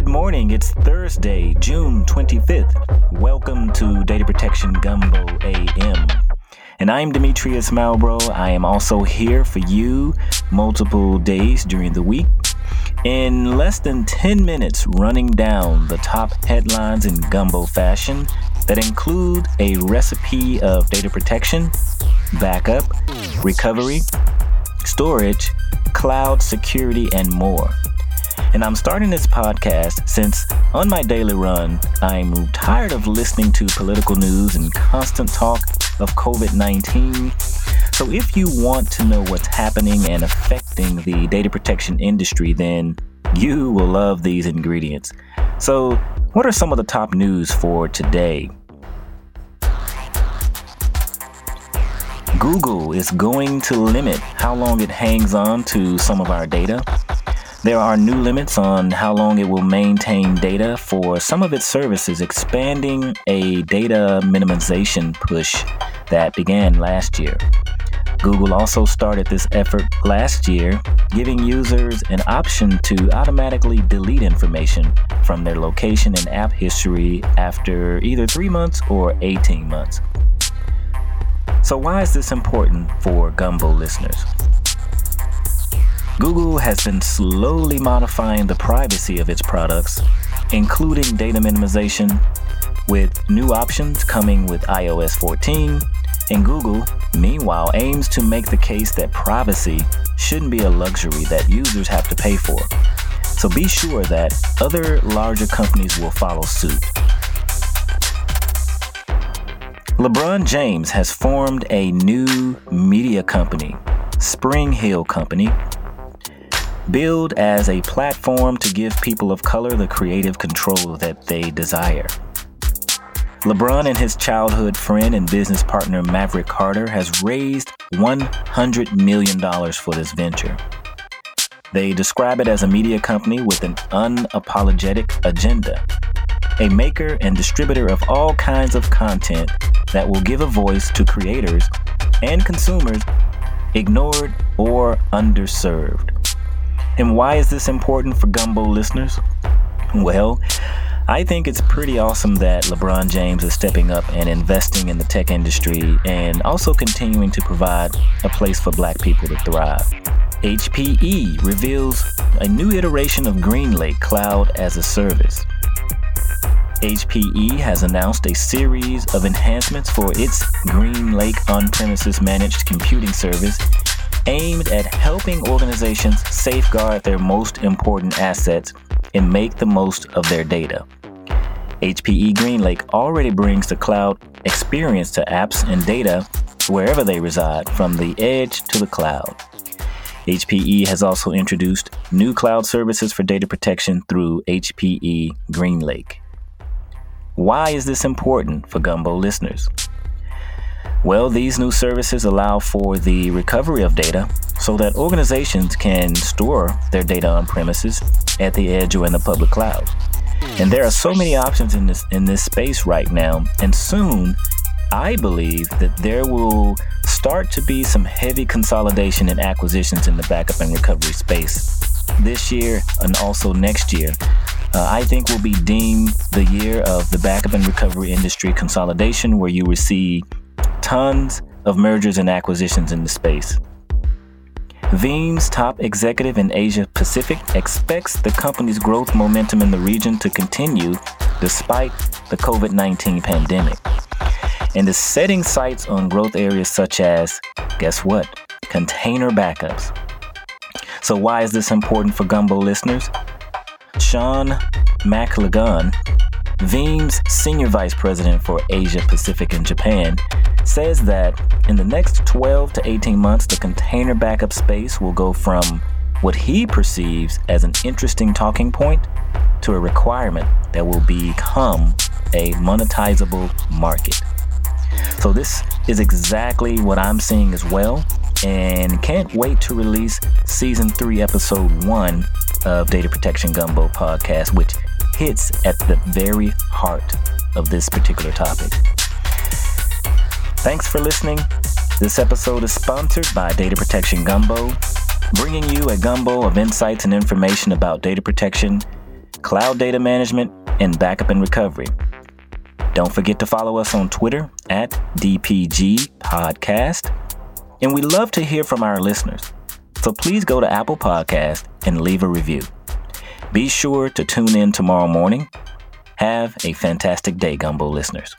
Good morning. It's Thursday, June 25th. Welcome to Data Protection Gumbo AM. And I'm Demetrius Malbrough. I am also here for you multiple days during the week. In less than 10 minutes, running down the top headlines in gumbo fashion that include a recipe of data protection, backup, recovery, storage, cloud security, and more. And I'm starting this podcast since on my daily run, I'm tired of listening to political news and constant talk of COVID 19. So if you want to know what's happening and affecting the data protection industry, then you will love these ingredients. So, what are some of the top news for today? Google is going to limit how long it hangs on to some of our data. There are new limits on how long it will maintain data for some of its services, expanding a data minimization push that began last year. Google also started this effort last year, giving users an option to automatically delete information from their location and app history after either three months or 18 months. So, why is this important for Gumbo listeners? Google has been slowly modifying the privacy of its products, including data minimization, with new options coming with iOS 14. And Google, meanwhile, aims to make the case that privacy shouldn't be a luxury that users have to pay for. So be sure that other larger companies will follow suit. LeBron James has formed a new media company, SpringHill Company, Build as a platform to give people of color the creative control that they desire. LeBron and his childhood friend and business partner Maverick Carter has raised $100 million for this venture. They describe it as a media company with an unapologetic agenda, a maker and distributor of all kinds of content that will give a voice to creators and consumers ignored or underserved. And why is this important for Gumbo listeners? Well, I think it's pretty awesome that LeBron James is stepping up and investing in the tech industry and also continuing to provide a place for black people to thrive. HPE reveals a new iteration of GreenLake Cloud as a Service. HPE has announced a series of enhancements for its GreenLake on premises managed computing service aimed at helping organizations safeguard their most important assets and make the most of their data. HPE GreenLake already brings the cloud experience to apps and data wherever they reside, from the edge to the cloud. HPE has also introduced new cloud services for data protection through HPE GreenLake. Why is this important for Gumbo listeners? Well, these new services allow for the recovery of data so that organizations can store their data on premises, at the edge, or in the public cloud. And there are so many options in this in this space right now, and soon I believe that there will start to be some heavy consolidation and acquisitions in the backup and recovery space this year and also next year. Uh, I think will be deemed the year of the backup and recovery industry consolidation, where you will see tons of mergers and acquisitions in the space. Veeam's top executive in Asia Pacific expects the company's growth momentum in the region to continue despite the COVID 19 pandemic and is setting sights on growth areas such as, guess what? Container backups. So, why is this important for Gumbo listeners? Shaun McLagan, Veeam's senior vice president for Asia Pacific and Japan, says that in the next 12 to 18 months, the container backup space will go from what he perceives as an interesting talking point to a requirement that will become a monetizable market. So, this is exactly what I'm seeing as well, and can't wait to release season three, episode one of Data Protection Gumbo podcast, which hits at the very heart of this particular topic. Thanks for listening. This episode is sponsored by Data Protection Gumbo, bringing you a gumbo of insights and information about data protection, cloud data management, and backup and recovery. Don't forget to follow us on Twitter at DPG Podcast. And we love to hear from our listeners. So please go to Apple Podcast and leave a review. Be sure to tune in tomorrow morning. Have a fantastic day, Gumbo listeners.